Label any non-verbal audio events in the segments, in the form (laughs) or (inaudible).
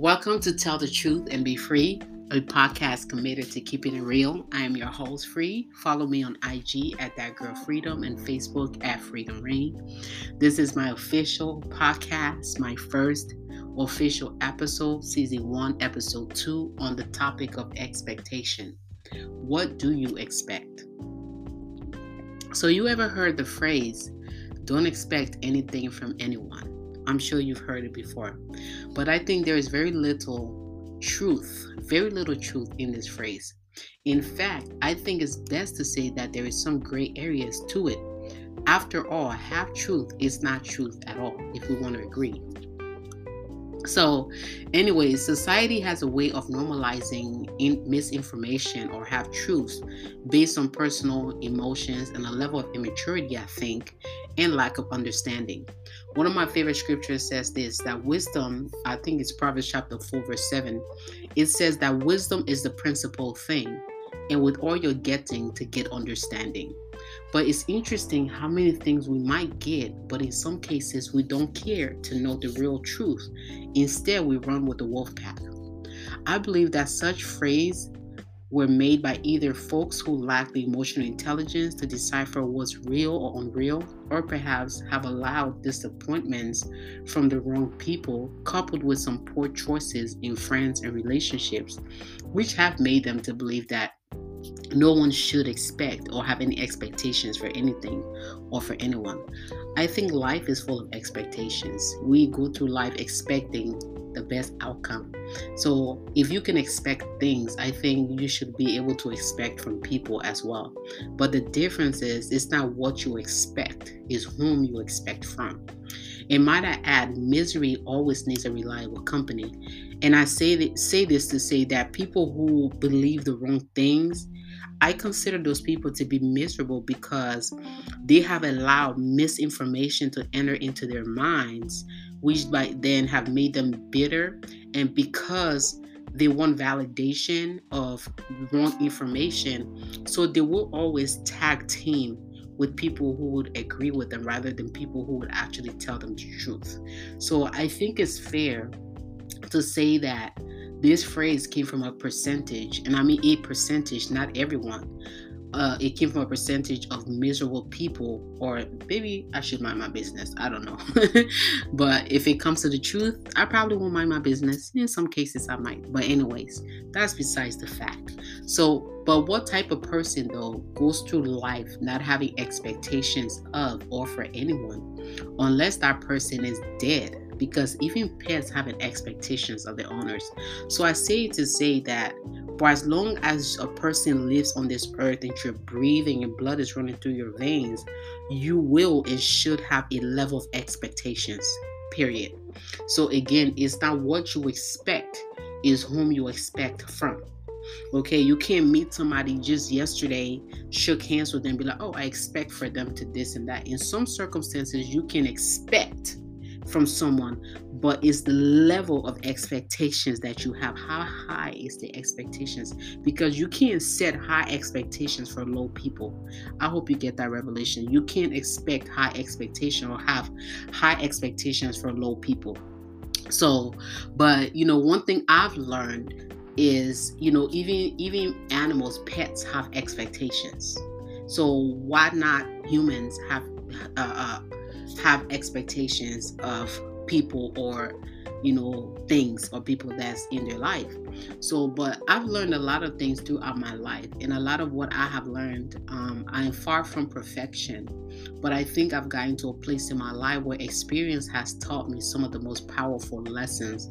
Welcome to Tell the Truth and Be Free, a podcast committed to keeping it real. I am your host, Free. Follow me on IG at That Girl Freedom and Facebook at Freedom Rain. This is my official podcast, my first official episode, season one, episode two, on the topic of expectation. What do you expect? So, you ever heard the phrase, don't expect anything from anyone? I'm sure you've heard it before. But I think there is very little truth, very little truth in this phrase. In fact, I think it's best to say that there is some gray areas to it. After all, half truth is not truth at all, if we want to agree. So, anyway, society has a way of normalizing misinformation or half truths based on personal emotions and a level of immaturity, I think, and lack of understanding. One of my favorite scriptures says this that wisdom, I think it's Proverbs chapter 4, verse 7, it says that wisdom is the principal thing, and with all you're getting, to get understanding. But it's interesting how many things we might get, but in some cases we don't care to know the real truth. Instead, we run with the wolf pack. I believe that such phrase were made by either folks who lack the emotional intelligence to decipher what's real or unreal, or perhaps have allowed disappointments from the wrong people, coupled with some poor choices in friends and relationships, which have made them to believe that no one should expect or have any expectations for anything or for anyone. I think life is full of expectations. We go through life expecting the best outcome. So, if you can expect things, I think you should be able to expect from people as well. But the difference is, it's not what you expect, it's whom you expect from. And might I add, misery always needs a reliable company. And I say say this to say that people who believe the wrong things I consider those people to be miserable because they have allowed misinformation to enter into their minds, which might then have made them bitter. And because they want validation of wrong information, so they will always tag team with people who would agree with them rather than people who would actually tell them the truth. So I think it's fair to say that this phrase came from a percentage, and I mean a percentage, not everyone. Uh, it came from a percentage of miserable people, or maybe I should mind my business. I don't know. (laughs) but if it comes to the truth, I probably won't mind my business. In some cases, I might. But, anyways, that's besides the fact. So, but what type of person, though, goes through life not having expectations of or for anyone, unless that person is dead? because even pets have expectations of their owners. So I say to say that for as long as a person lives on this earth and you're breathing and blood is running through your veins, you will and should have a level of expectations. Period. So again, it's not what you expect, is whom you expect from. Okay, you can't meet somebody just yesterday, shook hands with them, be like, oh, I expect for them to this and that. In some circumstances, you can expect from someone, but it's the level of expectations that you have. How high is the expectations? Because you can't set high expectations for low people. I hope you get that revelation. You can't expect high expectation or have high expectations for low people. So, but you know, one thing I've learned is, you know, even even animals, pets have expectations. So why not humans have uh, uh have expectations of people or you know things or people that's in their life. So but i've learned a lot of things throughout my life and a lot of what i have learned um, i'm far from perfection but i think i've gotten to a place in my life where experience has taught me some of the most powerful lessons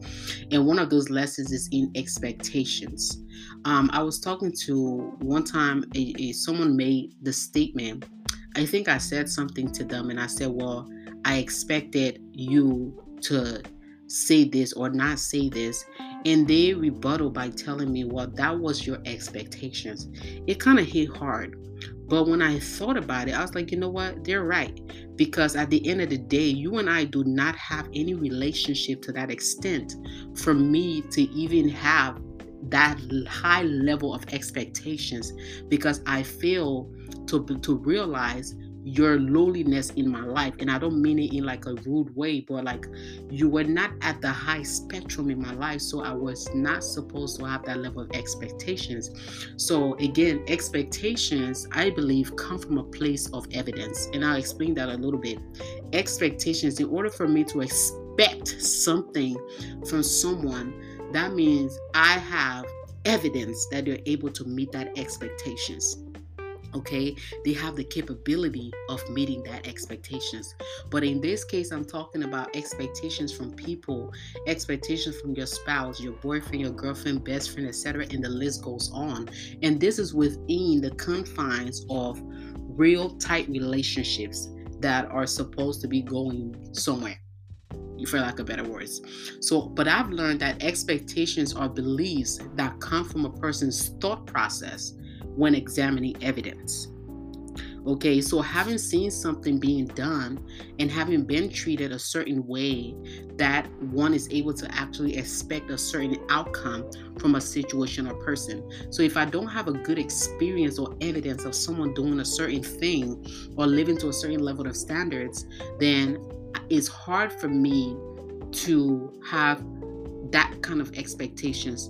and one of those lessons is in expectations. Um, i was talking to one time a, a, someone made the statement i think i said something to them and i said well I expected you to say this or not say this. And they rebuttal by telling me, well, that was your expectations. It kind of hit hard. But when I thought about it, I was like, you know what? They're right. Because at the end of the day, you and I do not have any relationship to that extent for me to even have that high level of expectations because I feel to, to realize your lowliness in my life. And I don't mean it in like a rude way, but like you were not at the high spectrum in my life. So I was not supposed to have that level of expectations. So again, expectations, I believe, come from a place of evidence. And I'll explain that a little bit. Expectations, in order for me to expect something from someone, that means I have evidence that they're able to meet that expectations okay? They have the capability of meeting that expectations. But in this case i'm talking about expectations from people expectations from your spouse your boyfriend your girlfriend best friend etc and the list goes on. And this is within the confines of real tight relationships that are supposed to be going somewhere for lack of better words. So, but I've learned that expectations are beliefs that come from a person's thought process when examining evidence. Okay, so having seen something being done and having been treated a certain way, that one is able to actually expect a certain outcome from a situation or person. So if I don't have a good experience or evidence of someone doing a certain thing or living to a certain level of standards, then it's hard for me to have that kind of expectations,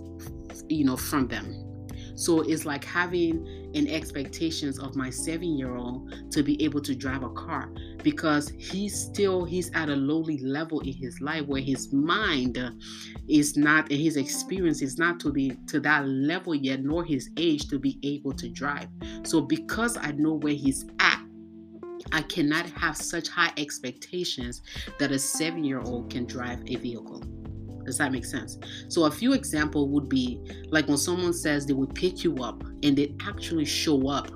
you know, from them. So it's like having an expectations of my seven year old to be able to drive a car because he's still he's at a lowly level in his life where his mind is not and his experience is not to the to that level yet nor his age to be able to drive so because i know where he's at I cannot have such high expectations that a seven year old can drive a vehicle. Does that make sense? So a few example would be like when someone says they will pick you up and they actually show up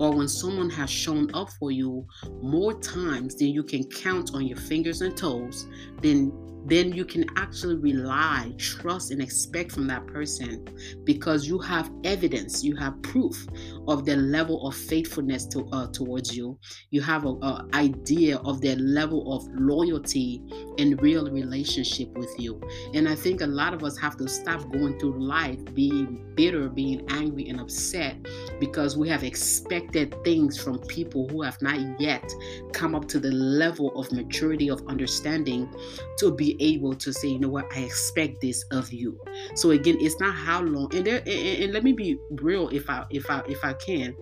or when someone has shown up for you more times than you can count on your fingers and toes, then then you can actually rely, trust, and expect from that person because you have evidence, you have proof of their level of faithfulness to, uh, towards you. You have an idea of their level of loyalty and real relationship with you. And I think a lot of us have to stop going through life being bitter, being angry, and upset because we have expected things from people who have not yet come up to the level of maturity of understanding to be able to say, you know what, I expect this of you. So again, it's not how long. And there, and, and let me be real, if I, if I, if I can,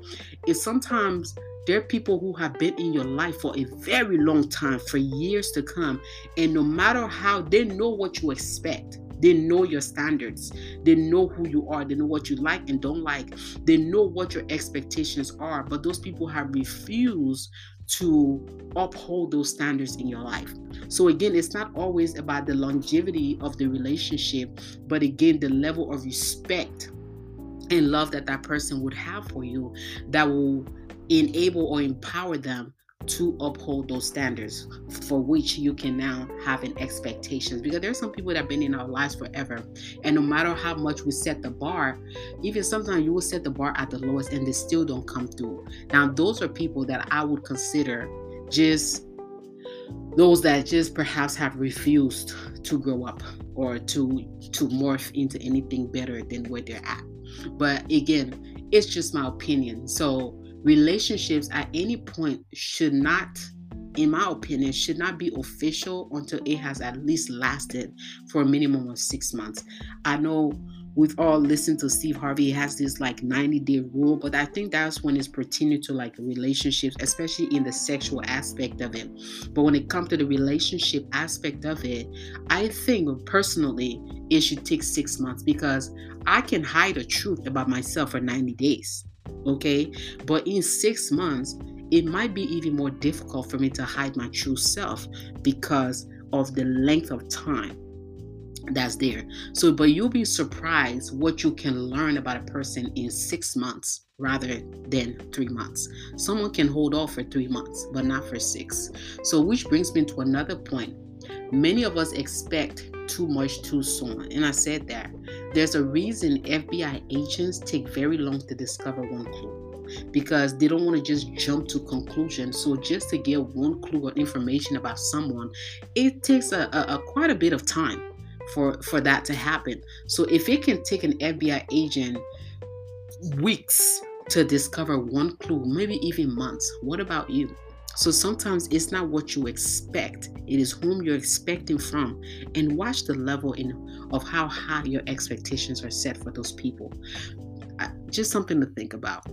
is sometimes there are people who have been in your life for a very long time, for years to come, and no matter how they know what you expect. They know your standards. They know who you are. They know what you like and don't like. They know what your expectations are. But those people have refused to uphold those standards in your life. So, again, it's not always about the longevity of the relationship, but again, the level of respect and love that that person would have for you that will enable or empower them to uphold those standards for which you can now have an expectations. Because there's some people that have been in our lives forever and no matter how much we set the bar even sometimes you will set the bar at the lowest and they still don't come through. Now those are people that i would consider just those that just perhaps have refused to grow up or to to morph into anything better than where they're at. But again it's just my opinion. So relationships at any point should not in my opinion should not be official until it has at least lasted for a minimum of six months. I know we've all listened to steve harvey he has this like 90 day rule but i think that's when it's pertaining to like relationships especially in the sexual aspect of it. But when it comes to the relationship aspect of it i think personally it should take six months because i can hide the truth about myself for 90 days okay? But in six months, it might be even more difficult for me to hide my true self because of the length of time that's there. So, but you'll be surprised what you can learn about a person in six months rather than three months. Someone can hold off for three months, but not for six. So, which brings me to another point. Many of us expect too much too soon. And I said that there's a reason FBI agents take very long to discover one clue because they don't want to just jump to conclusions. So just to get one clue or information about someone, it takes a, a, a quite a bit of time for for that to happen. So if it can take an FBI agent weeks to discover one clue, maybe even months, what about you? So sometimes it's not what you expect, it is whom you're expecting from. And watch the level in of how high your expectations are set for those people. Just something to think about.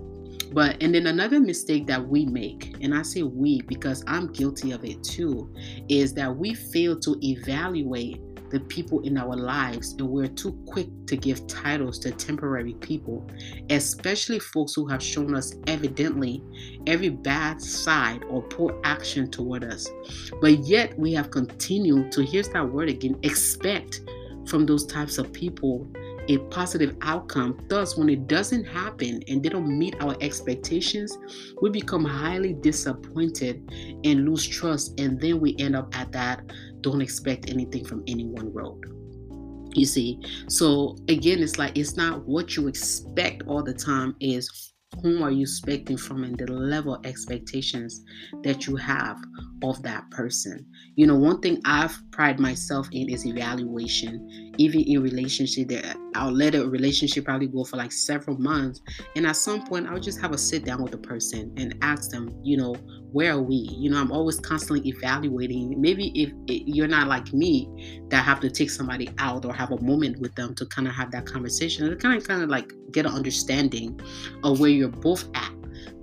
But and then another mistake that we make, and I say we because I'm guilty of it too, is that we fail to evaluate the people in our lives and we're too quick to give titles to temporary people, especially folks who have shown us evidently every bad side or poor action toward us. But yet we have continued to, here's that word again, expect from those types of people a positive outcome. Thus, when it doesn't happen and they don't meet our expectations, we become highly disappointed and lose trust. And then we end up at that don't expect anything from any one road. You see, so again, it's like it's not what you expect all the time, is whom are you expecting from and the level expectations that you have of that person. You know one thing i've pride myself in is evaluation. Even in relationship that i'll let a relationship probably go for like several months and at some point i'll just have a sit down with the person and ask them you know where are we? You know i'm always constantly evaluating. Maybe if you're not like me that have to take somebody out or have a moment with them to kind of have that conversation to kind of kind of like get an understanding of where you're both at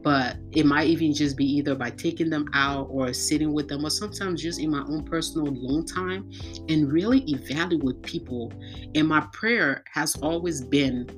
but it might even just be either by taking them out or sitting with them or sometimes just in my own personal alone time and really evaluate people. And my prayer has always been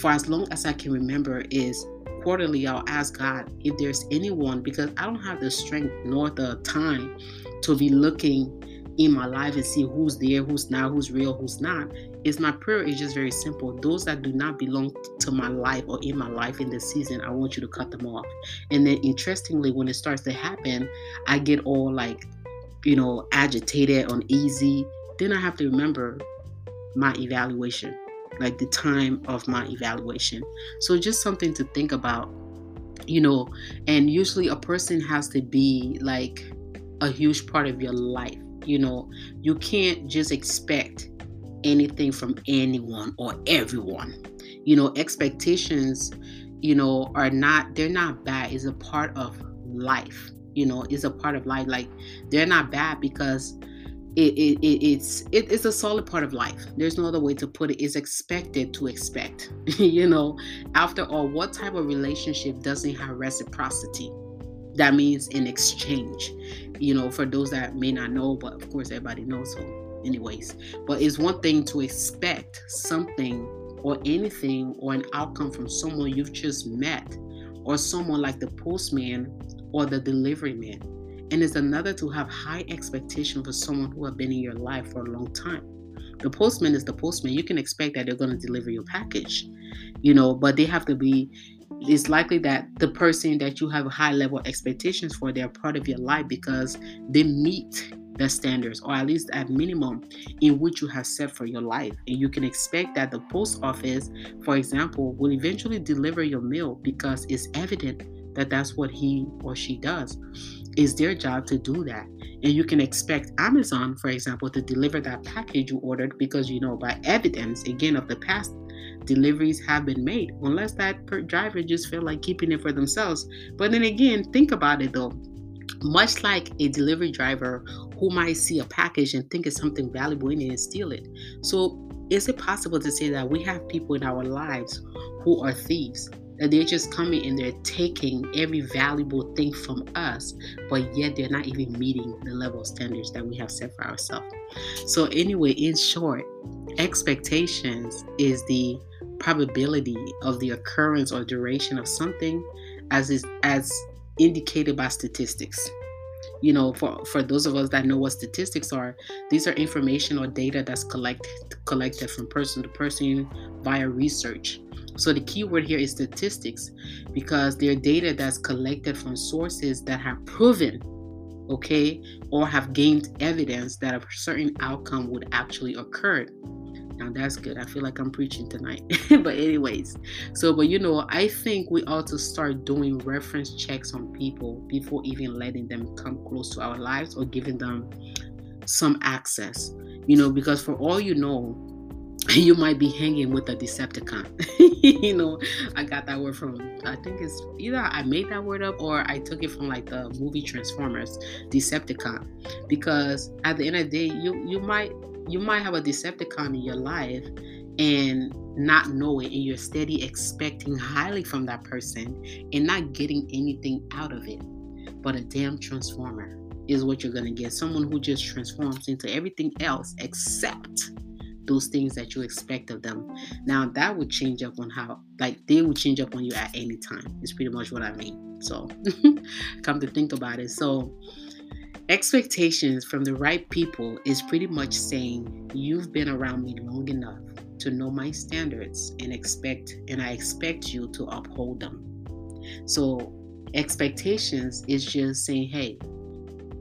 for as long as i can remember is quarterly, I'll ask God if there's anyone because I don't have the strength nor the time to be looking in my life and see who's there, who's not, who's real, who's not. Is my prayer is just very simple. Those that do not belong to my life or in my life in this season, I want you to cut them off. And then interestingly, when it starts to happen, I get all like, you know, agitated, uneasy. Then I have to remember my evaluation like the time of my evaluation. So just something to think about, you know, and usually a person has to be like a huge part of your life. You know, you can't just expect anything from anyone or everyone. You know, expectations, you know, are not, they're not bad. It's a part of life. You know, it's a part of life. Like, they're not bad because it, it, it, it's it, it's a solid part of life there's no other way to put it it's expected to expect (laughs) you know after all what type of relationship doesn't have reciprocity that means in exchange you know for those that may not know but of course everybody knows so anyways but it's one thing to expect something or anything or an outcome from someone you've just met or someone like the postman or the delivery man and it's another to have high expectation for someone who have been in your life for a long time. The postman is the postman. You can expect that they're going to deliver your package, you know, but they have to be it's likely that the person that you have high level expectations for they're part of your life because they meet the standards or at least at minimum in which you have set for your life and you can expect that the post office for example will eventually deliver your mail because it's evident that that's what he or she does it's their job to do that. And you can expect Amazon, for example, to deliver that package you ordered because you know by evidence, again, of the past deliveries have been made, unless that driver just felt like keeping it for themselves. But then again, think about it though. Much like a delivery driver who might see a package and think it's something valuable in it and steal it. So, is it possible to say that we have people in our lives who are thieves? that they're just coming and they're taking every valuable thing from us, but yet they're not even meeting the level of standards that we have set for ourselves. So, anyway, in short, expectations is the probability of the occurrence or duration of something as is as indicated by statistics. You know for for those of us that know what statistics are these are information or data that's collect, collected from person to person via research. So the key word here is statistics because they're data that's collected from sources that have proven okay or have gained evidence that a certain outcome would actually occur now that's good. I feel like I'm preaching tonight. (laughs) but anyways, so but you know, I think we ought to start doing reference checks on people before even letting them come close to our lives or giving them some access. You know, because for all you know, (laughs) you might be hanging with a Decepticon. (laughs) you know, I got that word from, I think it's either I made that word up or I took it from like the movie Transformers, Decepticon. Because at the end of the day, you you might you might have a Decepticon in your life and not know it and you're steady expecting highly from that person and not getting anything out of it but a damn transformer is what you're to get someone who just transforms into everything else except those things that you expect of them. Now that would change up on how like they would change up on you at any time. It's pretty much what I mean. So (laughs) come to think about it. So expectations from the right people is pretty much saying you've been around me long enough to know my standards and expect and I expect you to uphold them. So expectations is just saying, hey,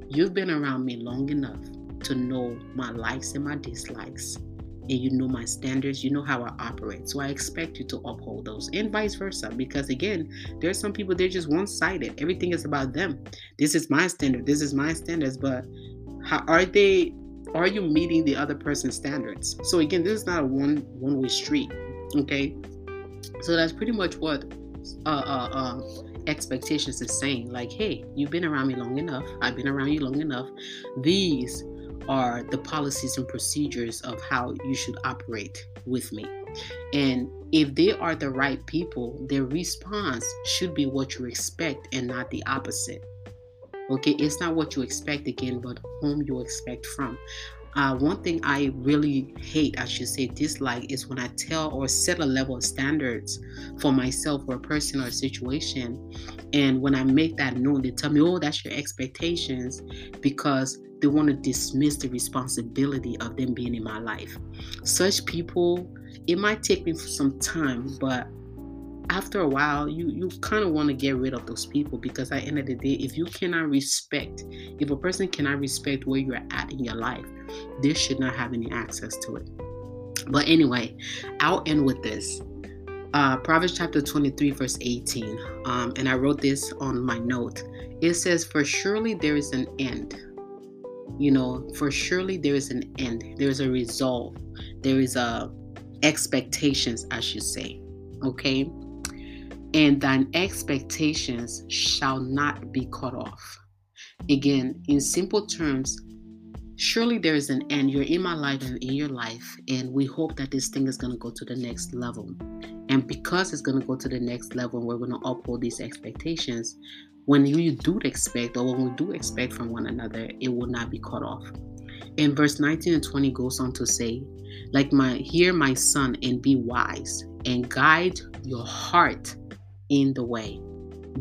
you've been around me long enough to know my likes and my dislikes and you know my standards, you know how I operate. So I expect you to uphold those and vice versa. Because again, there's some people they're just one-sided. Everything is about them. This is my standard, this is my standards, but how are they are you meeting the other person's standards? So again, this is not a one one-way street. Okay. So that's pretty much what uh uh, uh expectations is saying like hey you've been around me long enough i've been around you long enough these are the policies and procedures of how you should operate with me. And if they are the right people, their response should be what you expect and not the opposite. Okay, it's not what you expect again, but whom you expect from. Uh, one thing I really hate, I should say, dislike, is when I tell or set a level of standards for myself or a person or a situation. And when I make that known, they tell me, oh, that's your expectations because they want to dismiss the responsibility of them being in my life. Such people, it might take me some time, but after a while, you you kind of want to get rid of those people because at the end of the day, if you cannot respect, if a person cannot respect where you're at in your life, they should not have any access to it. But anyway, I'll end with this. Uh, Proverbs chapter 23, verse 18. Um, and I wrote this on my note. It says, For surely there is an end you know for surely there is an end. There is a resolve. There is a expectations i should say okay? And thine expectations shall not be cut off. Again in simple terms surely there is an end. You're in my life and in your life and we hope that this thing is going to go to the next level. And because it's going to go to the next level we're going to uphold these expectations when you do expect or when we do expect from one another, it will not be cut off. And verse 19 and 20 goes on to say, like my hear my son and be wise and guide your heart in the way.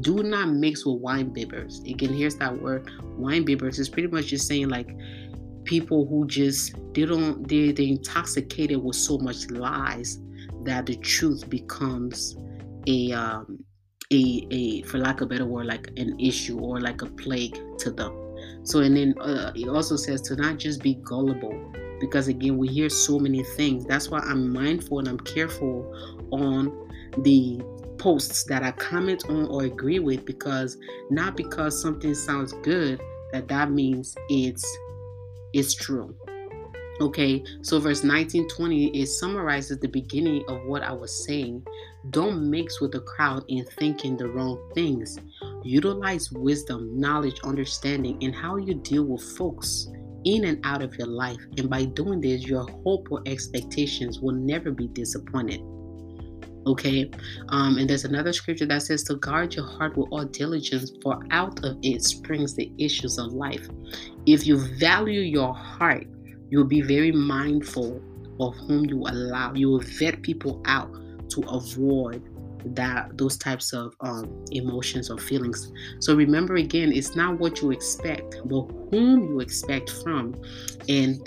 Do not mix with wine bibbers. Again, here's that word. Wine bibbers is pretty much just saying like people who just they don't they they intoxicated with so much lies that the truth becomes a um a, a for lack of a better word like an issue or like a plague to them. So and then uh, it also says to not just be gullible because again we hear so many things. That's why i'm mindful and i'm careful on the posts that i comment on or agree with because not because something sounds good that that means it's it's true Okay, so verse 19 20 it summarizes the beginning of what I was saying. Don't mix with the crowd in thinking the wrong things. Utilize wisdom, knowledge, understanding, and how you deal with folks in and out of your life. And by doing this, your hope or expectations will never be disappointed. Okay, um, and there's another scripture that says to guard your heart with all diligence, for out of it springs the issues of life. If you value your heart, You'll be very mindful of whom you allow. You will vet people out to avoid that those types of um, emotions or feelings. So remember again, it's not what you expect, but whom you expect from, and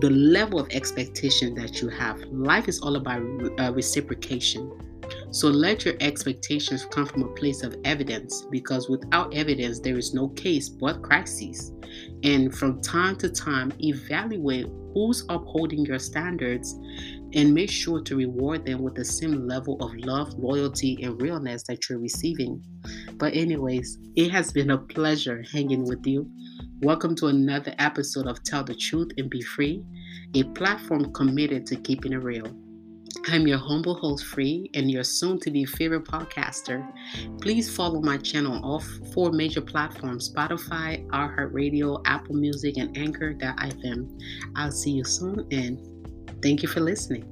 the level of expectation that you have. Life is all about uh, reciprocation. So let your expectations come from a place of evidence because without evidence, there is no case but crises. And from time to time, evaluate who's upholding your standards and make sure to reward them with the same level of love, loyalty, and realness that you're receiving. But, anyways, it has been a pleasure hanging with you. Welcome to another episode of Tell the Truth and Be Free, a platform committed to keeping it real. I'm your humble host, Free, and your soon to be favorite podcaster. Please follow my channel on all four major platforms Spotify, iHeartRadio, Apple Music, and Anchor.fm. I'll see you soon, and thank you for listening.